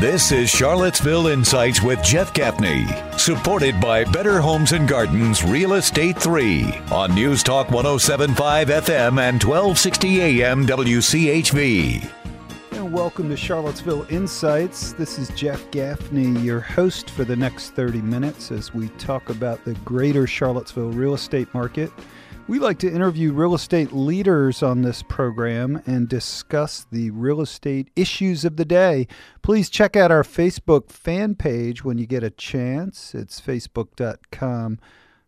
This is Charlottesville Insights with Jeff Gaffney, supported by Better Homes and Gardens Real Estate 3 on News Talk 1075 FM and 1260 AM WCHV. And welcome to Charlottesville Insights. This is Jeff Gaffney, your host for the next 30 minutes as we talk about the greater Charlottesville real estate market. We like to interview real estate leaders on this program and discuss the real estate issues of the day. Please check out our Facebook fan page when you get a chance. It's facebook.com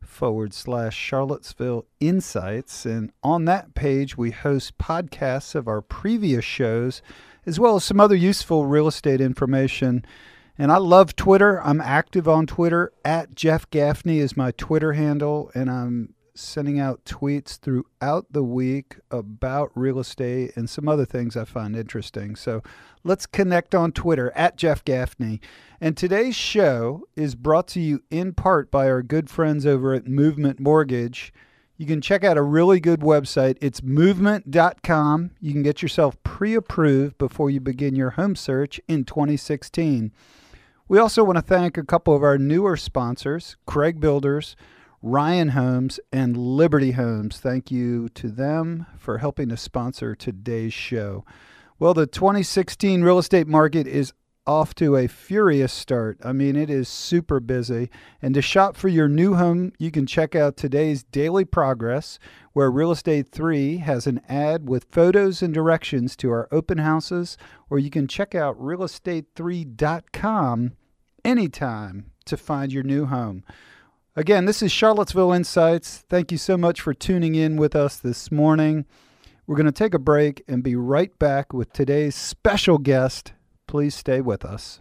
forward slash Charlottesville Insights. And on that page, we host podcasts of our previous shows, as well as some other useful real estate information. And I love Twitter. I'm active on Twitter. At Jeff Gaffney is my Twitter handle. And I'm sending out tweets throughout the week about real estate and some other things I find interesting. So let's connect on Twitter at Jeff Gaffney. And today's show is brought to you in part by our good friends over at Movement Mortgage. You can check out a really good website. It's movement.com. You can get yourself pre approved before you begin your home search in 2016. We also want to thank a couple of our newer sponsors, Craig Builders. Ryan Homes and Liberty Homes. Thank you to them for helping to sponsor today's show. Well, the 2016 real estate market is off to a furious start. I mean, it is super busy. And to shop for your new home, you can check out today's Daily Progress, where Real Estate 3 has an ad with photos and directions to our open houses, or you can check out realestate3.com anytime to find your new home. Again, this is Charlottesville Insights. Thank you so much for tuning in with us this morning. We're going to take a break and be right back with today's special guest. Please stay with us.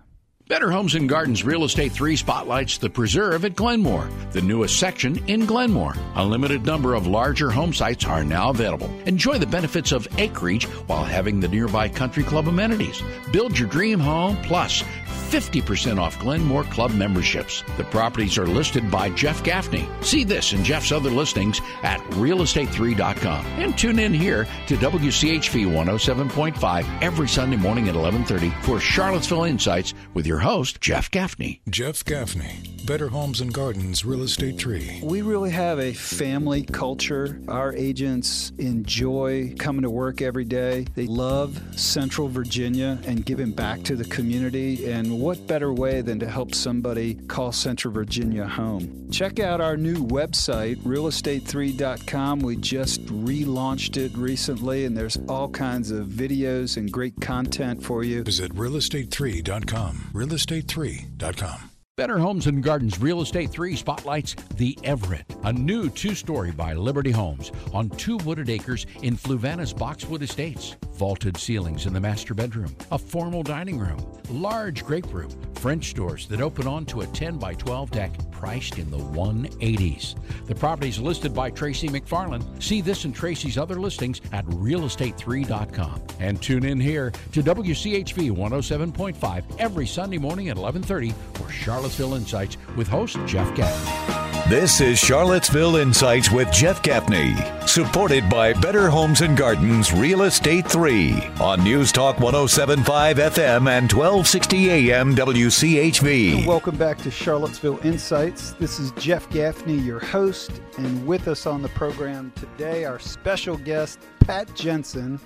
Better Homes and Gardens Real Estate 3 spotlights the preserve at Glenmore, the newest section in Glenmore. A limited number of larger home sites are now available. Enjoy the benefits of acreage while having the nearby country club amenities. Build your dream home plus 50% off Glenmore Club memberships. The properties are listed by Jeff Gaffney. See this and Jeff's other listings at realestate3.com. And tune in here to WCHV 107.5 every Sunday morning at 1130 for Charlottesville Insights with your host, Jeff Gaffney. Jeff Gaffney, Better Homes and Gardens Real Estate 3. We really have a family culture. Our agents enjoy coming to work every day. They love Central Virginia and giving back to the community. And what better way than to help somebody call Central Virginia home? Check out our new website, realestate3.com. We just relaunched it recently, and there's all kinds of videos and great content for you. Visit realestate3.com. Realestate3.com. Better Homes and Gardens Real Estate 3 spotlights The Everett, a new two story by Liberty Homes on two wooded acres in Fluvanna's Boxwood Estates. Vaulted ceilings in the master bedroom, a formal dining room, large grape room, French doors that open onto a 10 by 12 deck priced in the 180s. The property is listed by Tracy McFarland. See this and Tracy's other listings at realestate3.com. And tune in here to WCHV 107.5 every Sunday morning at 1130 for Charlottesville Insights with host Jeff Gaffney. This is Charlottesville Insights with Jeff Gaffney, supported by Better Homes and Gardens Real Estate 3 on News Talk 1075 FM and 1260 AM WCHV. Welcome back to Charlottesville Insights. This is Jeff Gaffney, your host, and with us on the program today, our special guest, Pat Jensen.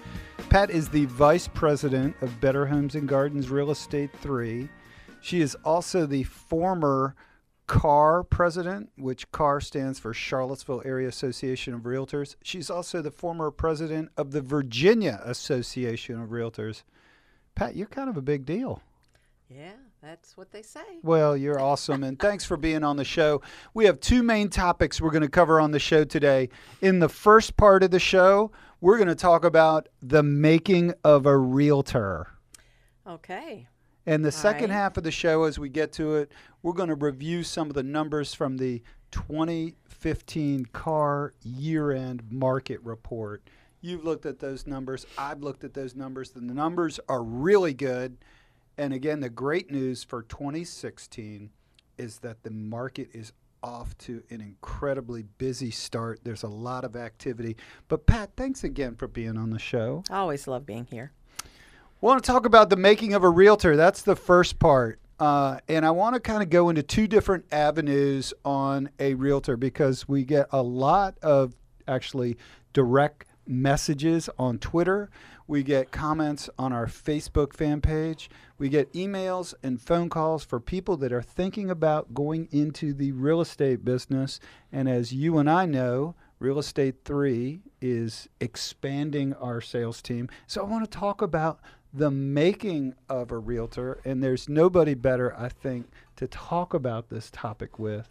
Pat is the Vice President of Better Homes and Gardens Real Estate 3. She is also the former CAAR president, which CAAR stands for Charlottesville Area Association of Realtors. She's also the former president of the Virginia Association of Realtors. Pat, you're kind of a big deal. Yeah, that's what they say. Well, you're awesome, and thanks for being on the show. We have two main topics we're going to cover on the show today. In the first part of the show, we're going to talk about the making of a realtor. Okay. And the All second right. half of the show, as we get to it, we're going to review some of the numbers from the 2015 CAAR year end market report. You've looked at those numbers. I've looked at those numbers, and the numbers are really good. And again, the great news for 2016 is that the market is off to an incredibly busy start. There's a lot of activity. But, Pat, thanks again for being on the show. I always love being here. Want to talk about the making of a realtor. That's the first part. Uh, and I want to kind of go into two different avenues on a realtor because we get a lot of actually direct messages on Twitter. We get comments on our Facebook fan page. We get emails and phone calls for people that are thinking about going into the real estate business. And as you and I know, Real Estate 3 is expanding our sales team. So I want to talk about the making of a realtor. And there's nobody better, I think, to talk about this topic with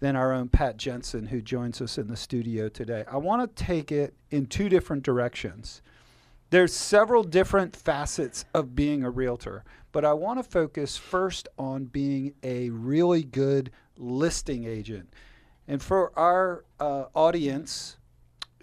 than our own Pat Jensen, who joins us in the studio today. I want to take it in two different directions. There's several different facets of being a realtor, but I want to focus first on being a really good listing agent. And for our uh, audience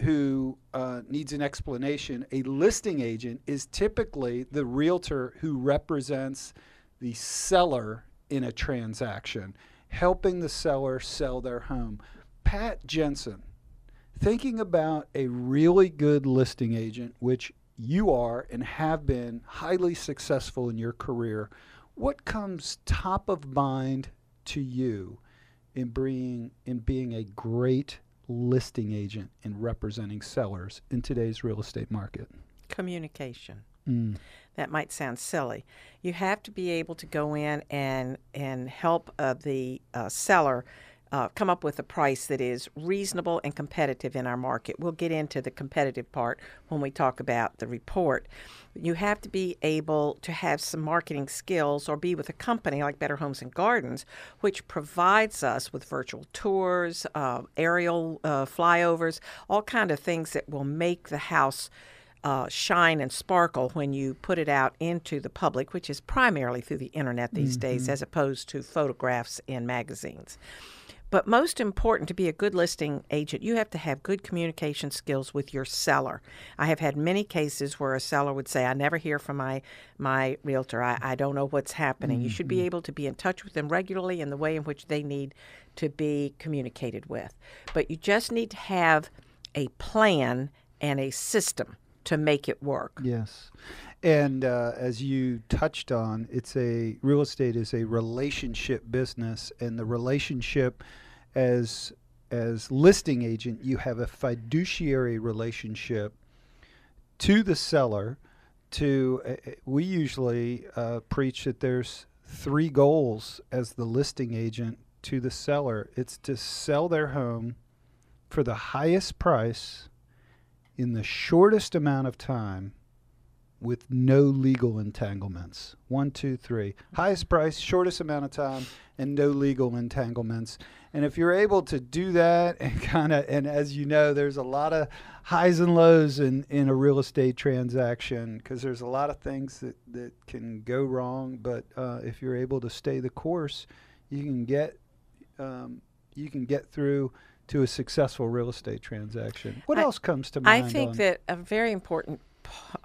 who uh, needs an explanation, a listing agent is typically the realtor who represents the seller in a transaction, helping the seller sell their home. Pat Jensen, thinking about a really good listing agent, which you are and have been highly successful in your career, what comes top of mind to you in being in being a great listing agent in representing sellers in today's real estate market? Communication. Mm. That might sound silly. You have to be able to go in and and help uh, the uh, seller uh, come up with a price that is reasonable and competitive in our market. We'll get into the competitive part when we talk about the report. You have to be able to have some marketing skills or be with a company like Better Homes and Gardens, which provides us with virtual tours, uh, aerial uh, flyovers, all kind of things that will make the house. Uh, shine and sparkle when you put it out into the public, which is primarily through the internet these days, as opposed to photographs in magazines. But most important to be a good listing agent, you have to have good communication skills with your seller. I have had many cases where a seller would say, I never hear from my, my realtor. I, I don't know what's happening. You should be able to be in touch with them regularly in the way in which they need to be communicated with. But you just need to have a plan and a system to make it work. Yes. And uh, as you touched on, it's a real estate is a relationship business, and the relationship as as listing agent, you have a fiduciary relationship to the seller. To uh, uh, we usually uh, preach that there's three goals as the listing agent to the seller. It's to sell their home for the highest price in the shortest amount of time with no legal entanglements. One, two, three. Highest price, shortest amount of time, and no legal entanglements. And if you're able to do that and kind of, and as you know, there's a lot of highs and lows in, in a real estate transaction because there's a lot of things that, that can go wrong. But uh, if you're able to stay the course, you can get um, you can get through to a successful real estate transaction. What I- else comes to mind? I think on- that a very important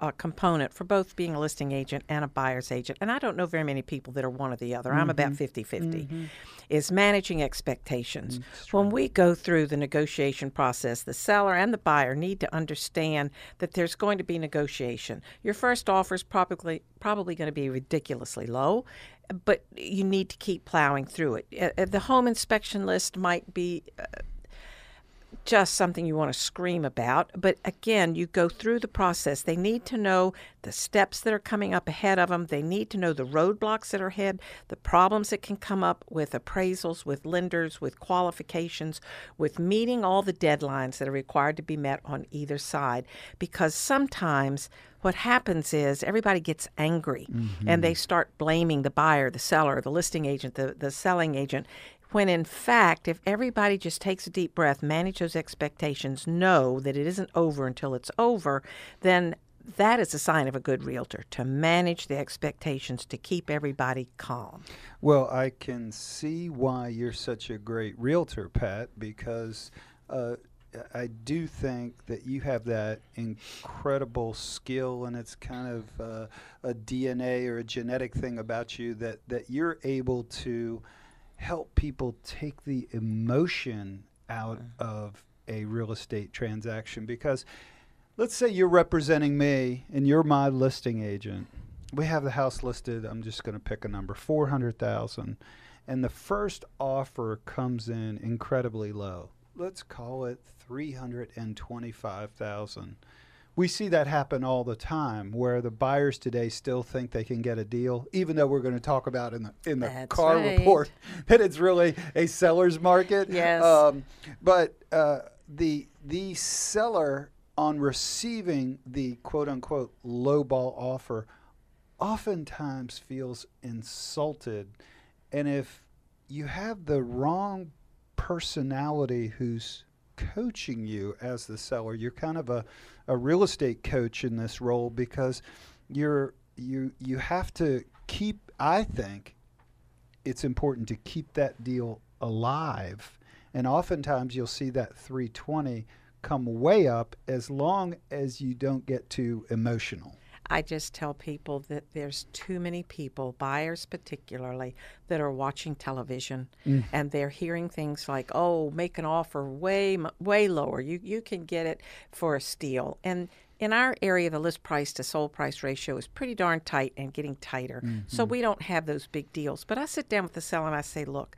uh, component for both being a listing agent and a buyer's agent, and I don't know very many people that are one or the other, I'm Mm-hmm. about 50 50, is managing expectations. Mm, when we go through the negotiation process, the seller and the buyer need to understand that there's going to be negotiation. Your first offer is probably, probably going to be ridiculously low. But you need to keep plowing through it. Uh, uh, the home inspection list might be just something you want to scream about. But again, you go through the process. They need to know the steps that are coming up ahead of them. They need to know the roadblocks that are ahead, the problems that can come up with appraisals, with lenders, with qualifications, with meeting all the deadlines that are required to be met on either side. Because sometimes what happens is everybody gets angry and mm-hmm. they start blaming the buyer, the seller, the listing agent, the, the selling agent. When in fact, if everybody just takes a deep breath, manage those expectations, know that it isn't over until it's over, then that is a sign of a good realtor to manage the expectations to keep everybody calm. Well, I can see why you're such a great realtor, Pat, because uh, I do think that you have that incredible skill, and it's kind of uh, a DNA or a genetic thing about you that, that you're able to help people take the emotion out of a real estate transaction because let's say you're representing me and you're my listing agent. We have the house listed. I'm just going to pick a number 400000 and the first offer comes in incredibly low. Let's call it 325000 we see that happen all the time, where the buyers today still think they can get a deal, even though we're going to talk about in the in the That's CAAR right. report that it's really a seller's market. Yes. Um, but uh, the the seller on receiving the quote unquote lowball offer oftentimes feels insulted. And if you have the wrong personality who's coaching you as the seller, you're kind of a, a real estate coach in this role because you're you you have to keep I think it's important to keep that deal alive. And oftentimes you'll see that 320 come way up as long as you don't get too emotional. I just tell people that there's too many people, buyers particularly, that are watching television mm. and they're hearing things like, "Oh, make an offer way way lower. You you can get it for a steal." And in our area, the list price to sold price ratio is pretty darn tight and getting tighter. So mm-hmm. we don't have those big deals. But I sit down with the seller and I say, "Look,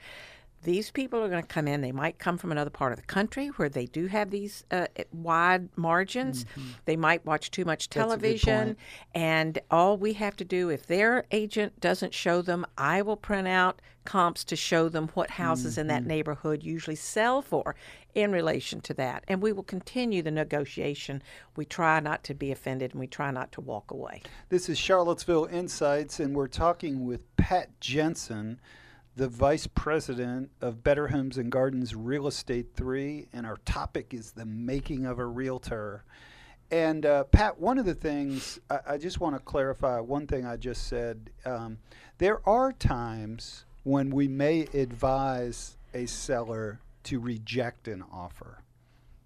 these people are going to come in. They might come from another part of the country where they do have these uh, wide margins. They might watch too much Mm-hmm. That's a good television. And all we have to do, if their agent doesn't show them, I will print out comps to show them what houses in Mm-hmm. that neighborhood usually sell for in relation to that. And we will continue the negotiation. We try not to be offended and we try not to walk away. This is Charlottesville Insights, and we're talking with Pat Jensen, the Vice President of Better Homes and Gardens Real Estate 3, and our topic is the making of a realtor. And uh, Pat, one of the things I, I just want to clarify one thing I just said. Um, there are times when we may advise a seller to reject an offer.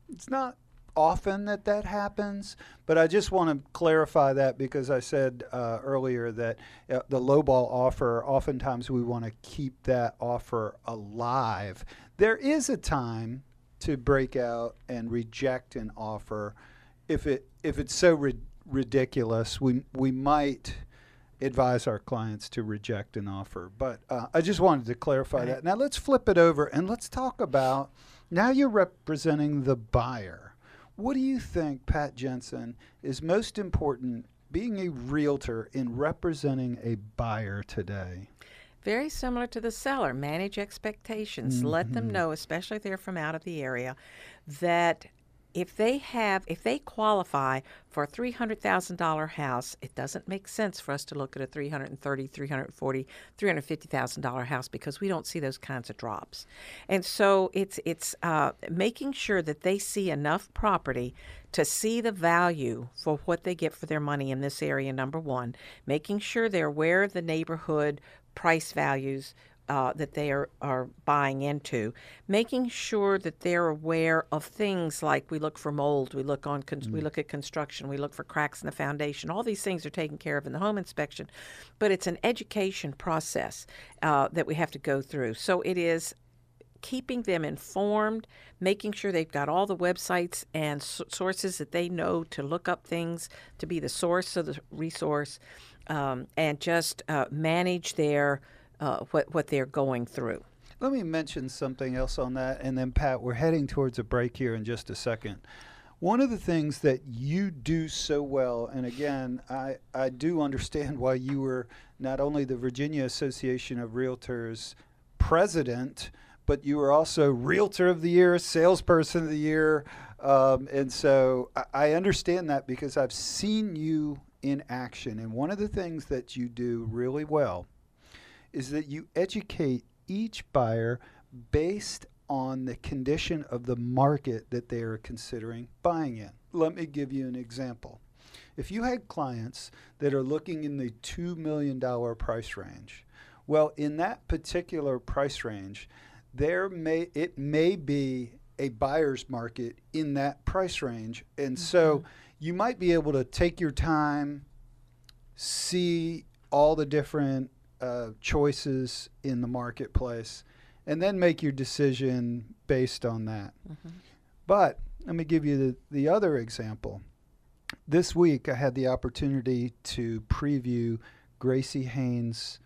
It's not often that that happens, but I just want to clarify that because I said uh, earlier that uh, the lowball offer, oftentimes we want to keep that offer alive. There is a time to break out and reject an offer if it if it's so ri- ridiculous. We we might advise our clients to reject an offer. But uh, I just wanted to clarify that. Now let's flip it over and let's talk about now you're representing the buyer. What do you think, Pat Jensen, is most important being a realtor in representing a buyer today? Very similar to the seller. Manage expectations. Let them mm-hmm. know, especially if they're from out of the area, that if they have, if they qualify for a three hundred thousand dollar house, it doesn't make sense for us to look at a three hundred and thirty, three hundred forty, three hundred fifty thousand dollar house because we don't see those kinds of drops. And so it's it's uh, making sure that they see enough property to see the value for what they get for their money in this area. Number one, making sure they're aware of the neighborhood price values uh, that they are, are buying into, making sure that they're aware of things like we look for mold, we look on con- we look at construction, we look for cracks in the foundation. All these things are taken care of in the home inspection, but it's an education process uh, that we have to go through. So it is keeping them informed, making sure they've got all the websites and s- sources that they know to look up things to be the source of the resource, um, and just uh, manage their uh, what what they're going through. Let me mention something else on that, and then Pat, we're heading towards a break here in just a second. One of the things that you do so well, and again, I, I do understand why you were not only the Virginia Association of Realtors president, but you were also Realtor of the Year, Salesperson of the Year. Um, and so I, I understand that because I've seen you in action. And one of the things that you do really well is that you educate each buyer based on the condition of the market that they are considering buying in. Let me give you an example. If you had clients that are looking in the $2 million price range, well, in that particular price range, there may it may be a buyer's market in that price range. And mm-hmm. so you might be able to take your time, see all the different uh, choices in the marketplace, and then make your decision based on that. But let me give you the, the other example. This week, I had the opportunity to preview Gracie Haynes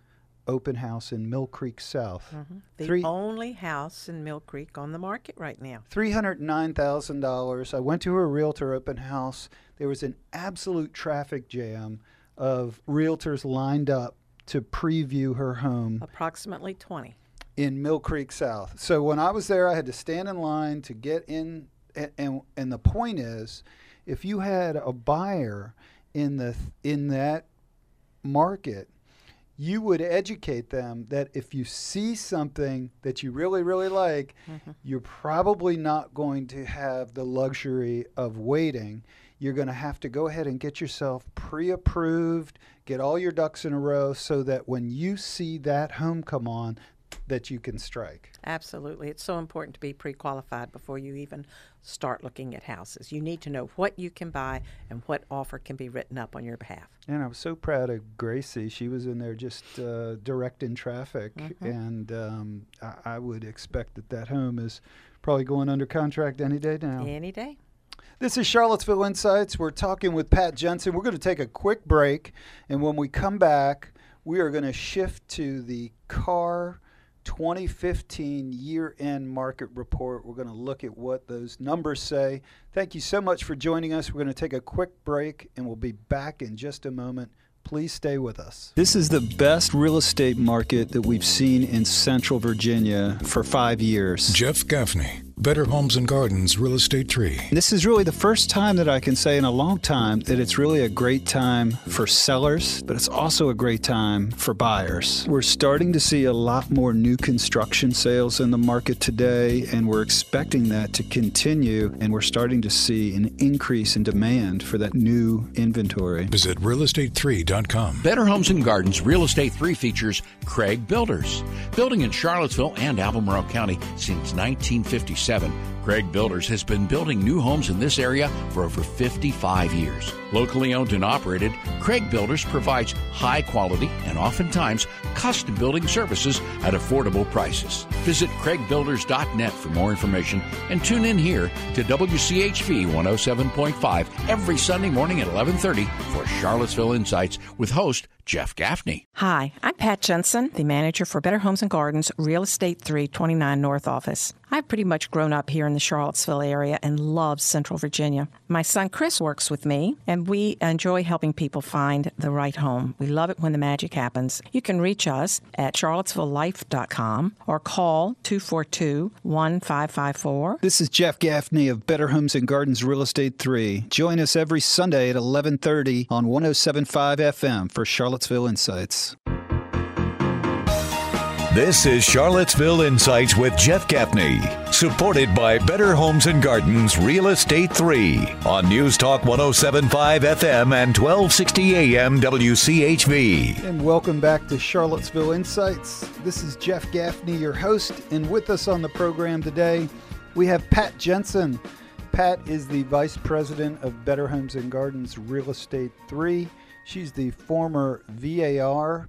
open house in Mill Creek South. The Three- only house in Mill Creek on the market right now. $309,000. I went to her realtor open house. There was an absolute traffic jam of realtors lined up to preview her home Approximately 20. in Mill Creek South. So when I was there, I had to stand in line to get in. And, and, and the point is, if you had a buyer in the in that market, you would educate them that if you see something that you really really like, mm-hmm. you're probably not going to have the luxury of waiting. You're going to have to go ahead and get yourself pre-approved, get all your ducks in a row so that when you see that home come on, that you can strike. Absolutely. It's so important to be pre qualified before you even start looking at houses. You need to know what you can buy and what offer can be written up on your behalf. And I was so proud of Gracie. She was in there just uh, directing traffic, and um, I, I would expect that that home is probably going under contract any day now. Any day. This is Charlottesville Insights. We're talking with Pat Jensen. We're going to take a quick break, and when we come back, we are going to shift to the CAAR 2015 year end market report. We're going to look at what those numbers say. Thank you so much for joining us. We're going to take a quick break, and we'll be back in just a moment. Please stay with us. This is the best real estate market that we've seen in Central Virginia for five years. Jeff Gaffney, Better Homes and Gardens Real Estate 3. This is really the first time that I can say in a long time that it's really a great time for sellers, but it's also a great time for buyers. We're starting to see a lot more new construction sales in the market today, and we're expecting that to continue, and we're starting to see an increase in demand for that new inventory. Visit realestate3.com. Better Homes and Gardens Real Estate 3 features Craig Builders. Building in Charlottesville and Albemarle County since 1957, Craig Builders has been building new homes in this area for over 55 years. Locally owned and operated, Craig Builders provides high quality and oftentimes custom building services at affordable prices. Visit craigbuilders.net for more information and tune in here to WCHV 107.5 every Sunday morning at 11:30 for Charlottesville Insights with host Jeff Gaffney. Hi, I'm Pat Jensen, the manager for Better Homes and Gardens Real Estate 329 North Office. I've pretty much grown up here in the Charlottesville area and love Central Virginia. My son Chris works with me, and we enjoy helping people find the right home. We love it when the magic happens. You can reach us at charlottesvillelife.com or call 242 1554. This is Jeff Gaffney of Better Homes and Gardens Real Estate 3. Join us every Sunday at 11:30 on 107.5 FM for Charlottesville Insights. This is Charlottesville Insights with Jeff Gaffney, supported by Better Homes and Gardens Real Estate 3 on News Talk 1075 FM and 1260 AM WCHV. And welcome back to Charlottesville Insights. This is Jeff Gaffney, your host, and with us on the program today, we have Pat Jensen. Pat is the Vice President of Better Homes and Gardens Real Estate 3. She's the former VAR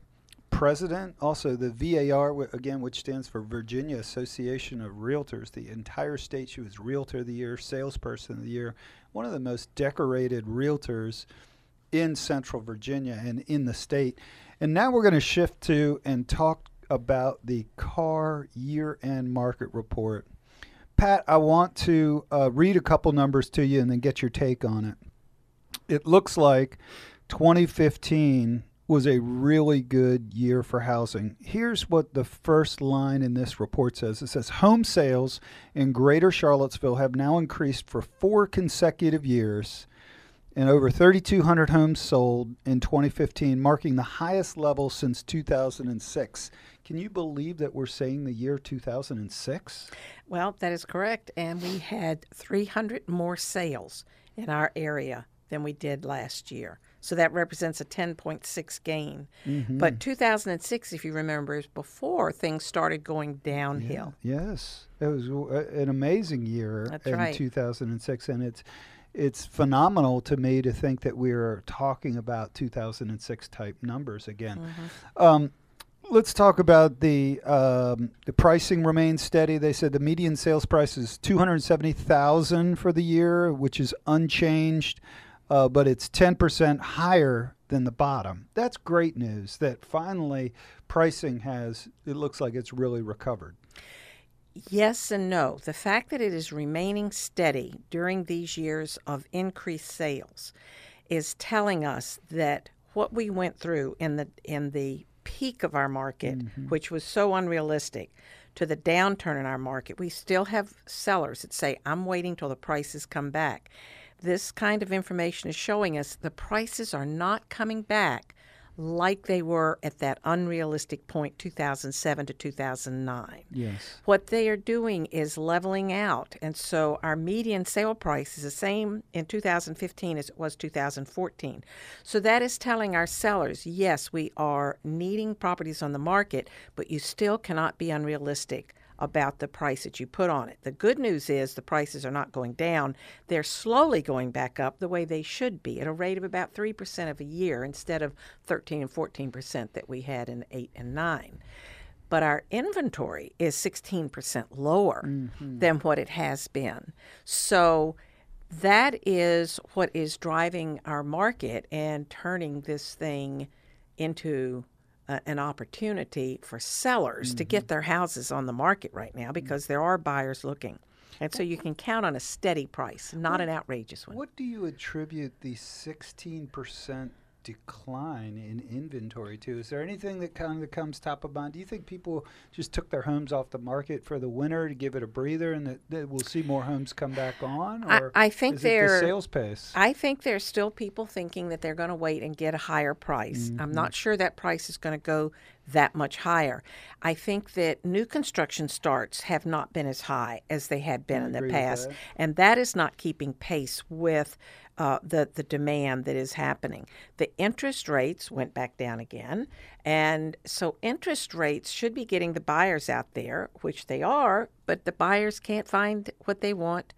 president, also the VAR, again, which stands for Virginia Association of Realtors. The entire state, she was Realtor of the Year, Salesperson of the Year, one of the most decorated realtors in Central Virginia and in the state. And now we're going to shift to and talk about the CAAR year end market report. Pat, I want to uh, read a couple numbers to you and then get your take on it. It looks like 2015 was a really good year for housing. Here's what the first line in this report says it says home sales in greater Charlottesville have now increased for four consecutive years and over 3,200 homes sold in 2015, marking the highest level since 2006. Can you believe that we're saying the year 2006? Well, that is correct. And we had 300 more sales in our area than we did last year. So that represents a 10.6 gain. But 2006, if you remember, is before things started going downhill. Yes, it was an amazing year That's in right. 2006, and it's it's phenomenal to me to think that we're talking about 2006 type numbers again. Mm-hmm. Um, let's talk about the um, the pricing remains steady. They said the median sales price is 270,000 for the year, which is unchanged, uh, but it's 10% higher than the bottom. That's great news that finally pricing has, it looks like it's really recovered. Yes and no. The fact that it is remaining steady during these years of increased sales is telling us that what we went through in the in the peak of our market, mm-hmm. which was so unrealistic, to the downturn in our market, we still have sellers that say, I'm waiting till the prices come back. This kind of information is showing us the prices are not coming back like they were at that unrealistic point 2007 to 2009. Yes. What they are doing is leveling out. And so our median sale price is the same in 2015 as it was 2014. So that is telling our sellers, yes, we are needing properties on the market, but you still cannot be unrealistic about the price that you put on it. The good news is the prices are not going down. They're slowly going back up the way they should be at a rate of about 3% of a year instead of 13 and 14% that we had in 8 and 9 but our inventory is 16% lower mm-hmm. than what it has been. So that is what is driving our market and turning this thing into uh, an opportunity for sellers mm-hmm. to get mm-hmm. their houses on the market right now because there are buyers looking. And so you can count on a steady price, not what, an outrageous one. What do you attribute the 16% decline in inventory too. Is there anything that kind of comes top of mind? Do you think people just took their homes off the market for the winter to give it a breather, and that, that we'll see more homes come back on? Or I, I think they're the sales pace. I think there's still people thinking that they're going to wait and get a higher price. Mm-hmm. I'm not sure that price is going to go that much higher. I think that new construction starts have not been as high as they had been I in the past, that. and that is not keeping pace with uh, the the demand that is happening. The interest rates went back down again, and so interest rates should be getting the buyers out there, which they are, but the buyers can't find what they want.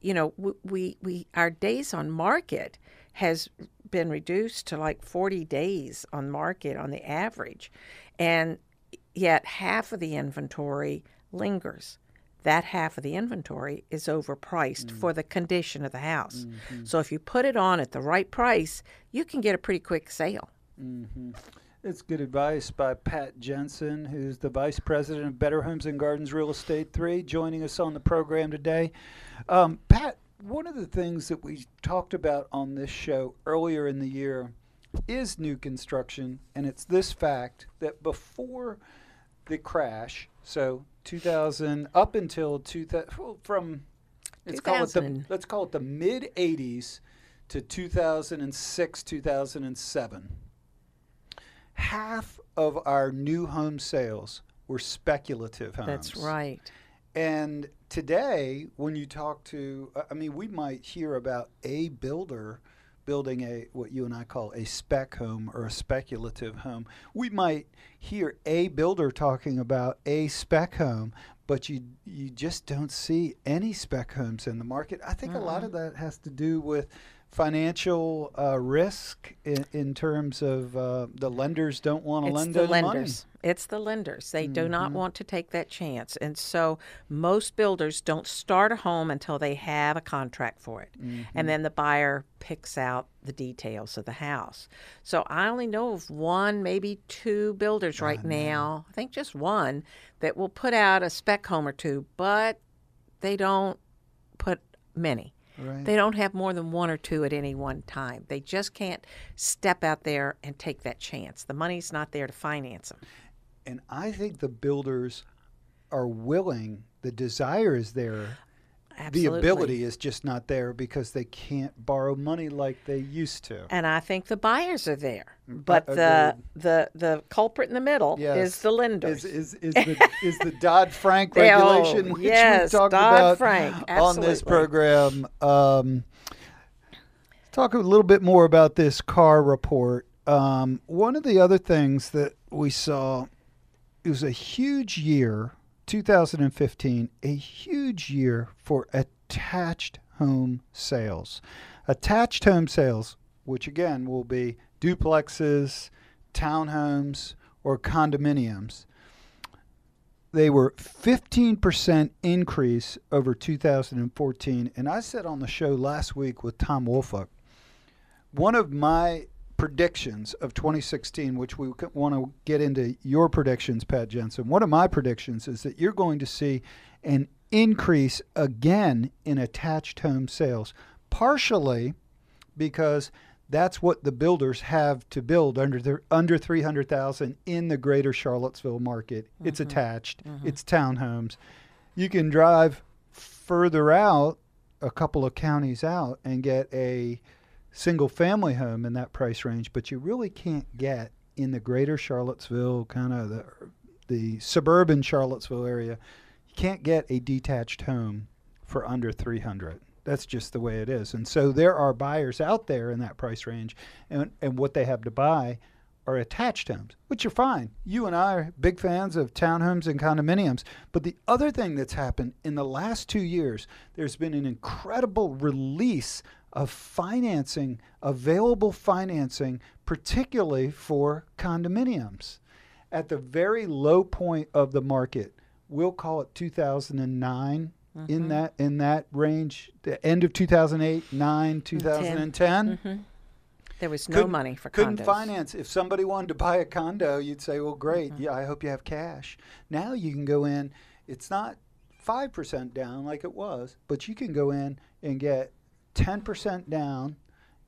You know, we we, our days on market has been reduced to like 40 days on market on the average, and yet half of the inventory lingers that half of the inventory is overpriced mm. for the condition of the house. Mm-hmm. So if you put it on at the right price, you can get a pretty quick sale. Mm-hmm. It's good advice by Pat Jensen, who's the Vice President of Better Homes and Gardens Real Estate 3, joining us on the program today. Um, Pat, one of the things that we talked about on this show earlier in the year is new construction, and it's this fact that before the crash, so 2000 up until 2000 from let's call it the let's call it the mid 80s to 2006 2007 half of our new home sales were speculative homes. That's right. And today when you talk to i mean we might hear about a builder building a what you and I call a spec home or a speculative home. We might hear a builder talking about a spec home, but you you just don't see any spec homes in the market. I think mm-hmm. a lot of that has to do with financial uh, risk in, in, terms of uh, the lenders don't want to lend the lenders. Money. It's the lenders. They mm-hmm. do not mm-hmm. want to take that chance, and so most builders don't start a home until they have a contract for it, mm-hmm. and then the buyer picks out the details of the house. So I only know of one, maybe two builders right I now. I think just one that will put out a spec home or two, but they don't put many. Right. They don't have more than one or two at any one time. They just can't step out there and take that chance. The money's not there to finance them. And I think the builders are willing, the desire is there Absolutely. The ability is just not there because they can't borrow money like they used to. And I think the buyers are there, mm, but the the the culprit in the middle yes. is the lenders. Is is, is the is the Dodd Frank regulation, oh, which yes, we talked about Frank, on this program. Um, talk a little bit more about this CAAR report. Um, one of the other things that we saw it was a huge year 2015, a huge year for attached home sales. Attached home sales, which again will be duplexes, townhomes, or condominiums, they were 15% increase over 2014. And I said on the show last week with Tom Wolfuck, one of my predictions of 2016, which we want to get into your predictions, Pat Jensen. One of my predictions is that you're going to see an increase again in attached home sales, partially because that's what the builders have to build under the, under 300,000 in the greater Charlottesville market. Mm-hmm. It's attached. Mm-hmm. It's townhomes. You can drive further out, a couple of counties out and get a single family home in that price range, but you really can't get in the greater Charlottesville kind of the the suburban Charlottesville area. You can't get a detached home for under 300. That's just the way it is. And so there are buyers out there in that price range, and, and what they have to buy are attached homes, which are fine. You and I are big fans of townhomes and condominiums. But the other thing that's happened in the last two years, there's been an incredible release of financing, available financing, particularly for condominiums. At the very low point of the market, we'll call it 2009 mm-hmm. in that in that range, the end of 2008, 9, 2010. Mm-hmm. There was no couldn't, money for couldn't condos. finance. If somebody wanted to buy a condo, you'd say, "Well, great. Mm-hmm. Yeah, I hope you have cash." Now you can go in. It's not five percent down like it was, but you can go in and get ten percent down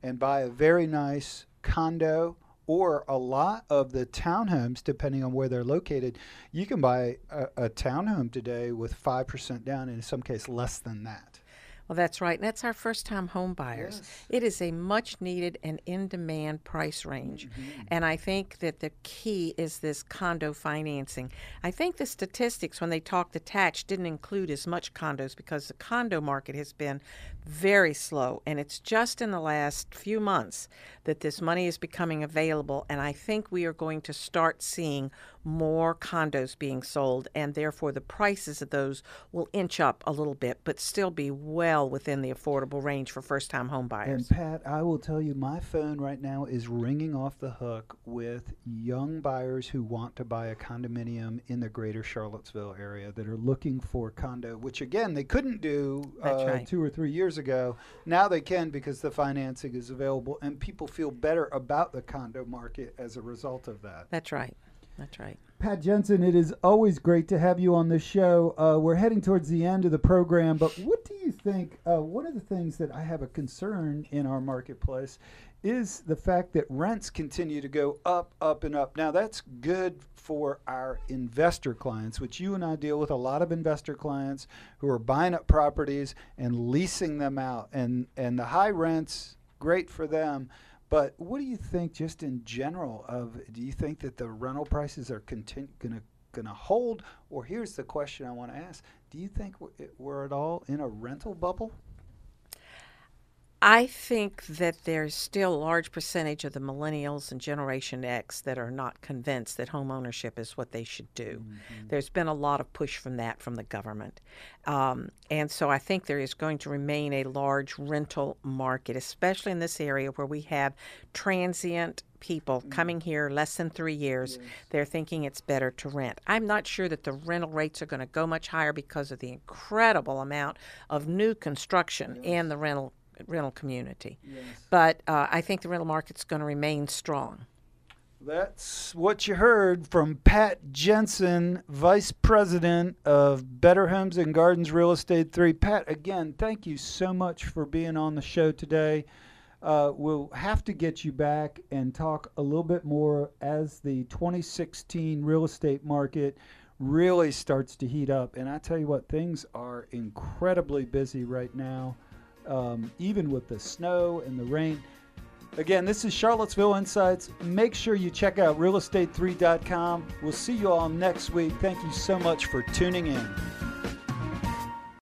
and buy a very nice condo or a lot of the townhomes, depending on where they're located, you can buy a, a townhome today with 5% down, and in some case less than that. Well, that's right. And that's our first time home buyers. Yes. It is a much needed and in demand price range. Mm-hmm. And I think that the key is this condo financing. I think the statistics, when they talked attached, didn't include as much condos because the condo market has been very slow. And it's just in the last few months that this money is becoming available. And I think we are going to start seeing more condos being sold. And therefore, the prices of those will inch up a little bit, but still be well within the affordable range for first time home buyers. And Pat, I will tell you, my phone right now is ringing off the hook with young buyers who want to buy a condominium in the greater Charlottesville area that are looking for condo, which again, they couldn't do uh, right. two or three years years ago. Now they can because the financing is available, and people feel better about the condo market as a result of that. That's right. That's right. Pat Jensen, it is always great to have you on the show. Uh, we're heading towards the end of the program, but what do you think? Uh, one of the things that I have a concern in our marketplace is the fact that rents continue to go up, up, and up. Now, that's good for our investor clients, which you and I deal with a lot of investor clients who are buying up properties and leasing them out. And, and the high rents, great for them. But what do you think, just in general, of do you think that the rental prices are going to going to hold? Or here's the question I want to ask: Do you think we're at all in a rental bubble? I think that there's still a large percentage of the millennials and Generation X that are not convinced that home ownership is what they should do. Mm-hmm. There's been a lot of push from that from the government. Um, and so I think there is going to remain a large rental market, especially in this area where we have transient people mm-hmm. coming here less than three years. Yes. They're thinking it's better to rent. I'm not sure that the rental rates are going to go much higher because of the incredible amount of new construction yes. in the rental rental community. Yes. But uh, I think the rental market's going to remain strong. That's what you heard from Pat Jensen, Vice President of Better Homes and Gardens Real Estate 3. Pat, again, thank you so much for being on the show today. Uh, we'll have to get you back and talk a little bit more as the 2016 real estate market really starts to heat up. And I tell you what, things are incredibly busy right now um, even with the snow and the rain. Again, this is Charlottesville Insights. Make sure you check out realestate3.com. We'll see you all next week. Thank you so much for tuning in.